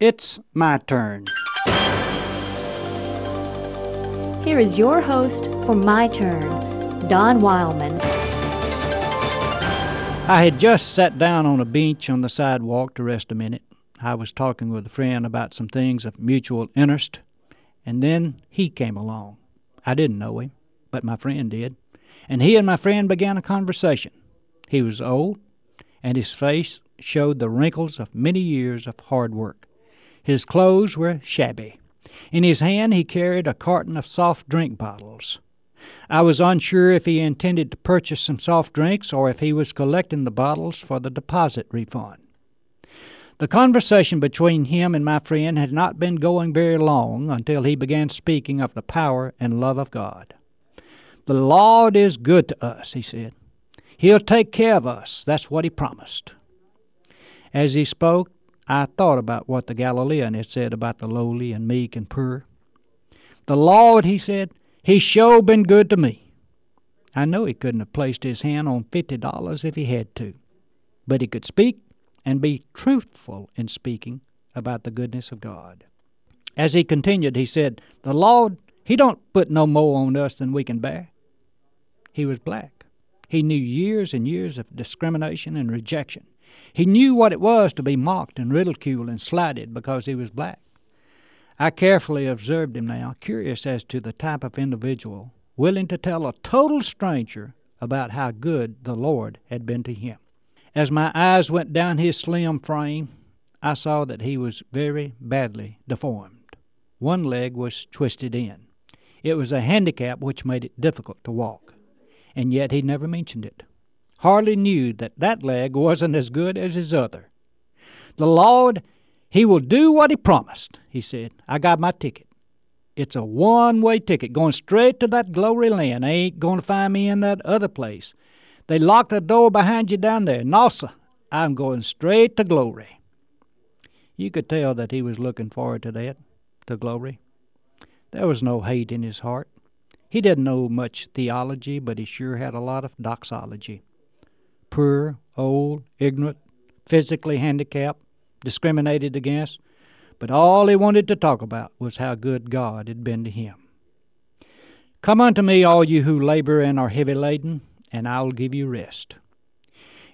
It's my turn. Here is your host for My Turn, Don Wildman. I had just sat down on a bench on the sidewalk to rest a minute. I was talking with a friend about some things of mutual interest, and then he came along. I didn't know him, but my friend did, and he and my friend began a conversation. He was old, and his face showed the wrinkles of many years of hard work. His clothes were shabby. In his hand he carried a carton of soft drink bottles. I was unsure if he intended to purchase some soft drinks or if he was collecting the bottles for the deposit refund. The conversation between him and my friend had not been going very long until he began speaking of the power and love of God. The Lord is good to us, he said. He'll take care of us. That's what he promised. As he spoke, I thought about what the Galilean had said about the lowly and meek and poor. The Lord, he said, He's sure been good to me. I know he couldn't have placed his hand on fifty dollars if he had to, but he could speak and be truthful in speaking about the goodness of God. As he continued, he said, The Lord, He don't put no more on us than we can bear. He was black. He knew years and years of discrimination and rejection. He knew what it was to be mocked and ridiculed and slighted because he was black. I carefully observed him now, curious as to the type of individual willing to tell a total stranger about how good the Lord had been to him. As my eyes went down his slim frame, I saw that he was very badly deformed. One leg was twisted in. It was a handicap which made it difficult to walk, and yet he never mentioned it hardly knew that that leg wasn't as good as his other. The Lord, He will do what He promised, he said. I got my ticket. It's a one way ticket going straight to that glory land. They ain't going to find me in that other place. They locked the door behind you down there. No, sir, I'm going straight to glory. You could tell that he was looking forward to that, to glory. There was no hate in his heart. He didn't know much theology, but he sure had a lot of doxology poor, old, ignorant, physically handicapped, discriminated against, but all he wanted to talk about was how good God had been to him. Come unto me, all you who labor and are heavy laden, and I will give you rest.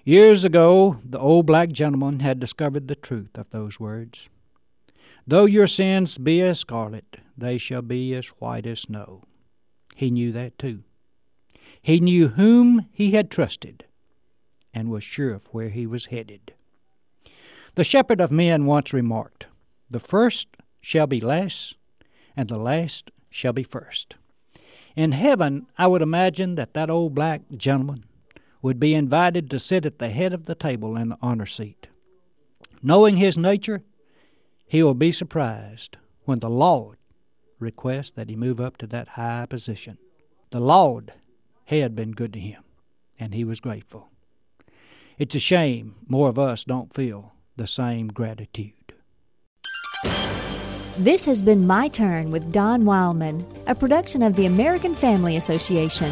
Years ago, the old black gentleman had discovered the truth of those words. Though your sins be as scarlet, they shall be as white as snow. He knew that too. He knew whom he had trusted and was sure of where he was headed. The shepherd of men once remarked, The first shall be last, and the last shall be first. In heaven, I would imagine that that old black gentleman would be invited to sit at the head of the table in the honor seat. Knowing his nature, he will be surprised when the Lord requests that he move up to that high position. The Lord had been good to him, and he was grateful. It's a shame more of us don't feel the same gratitude. This has been My Turn with Don Wildman, a production of the American Family Association.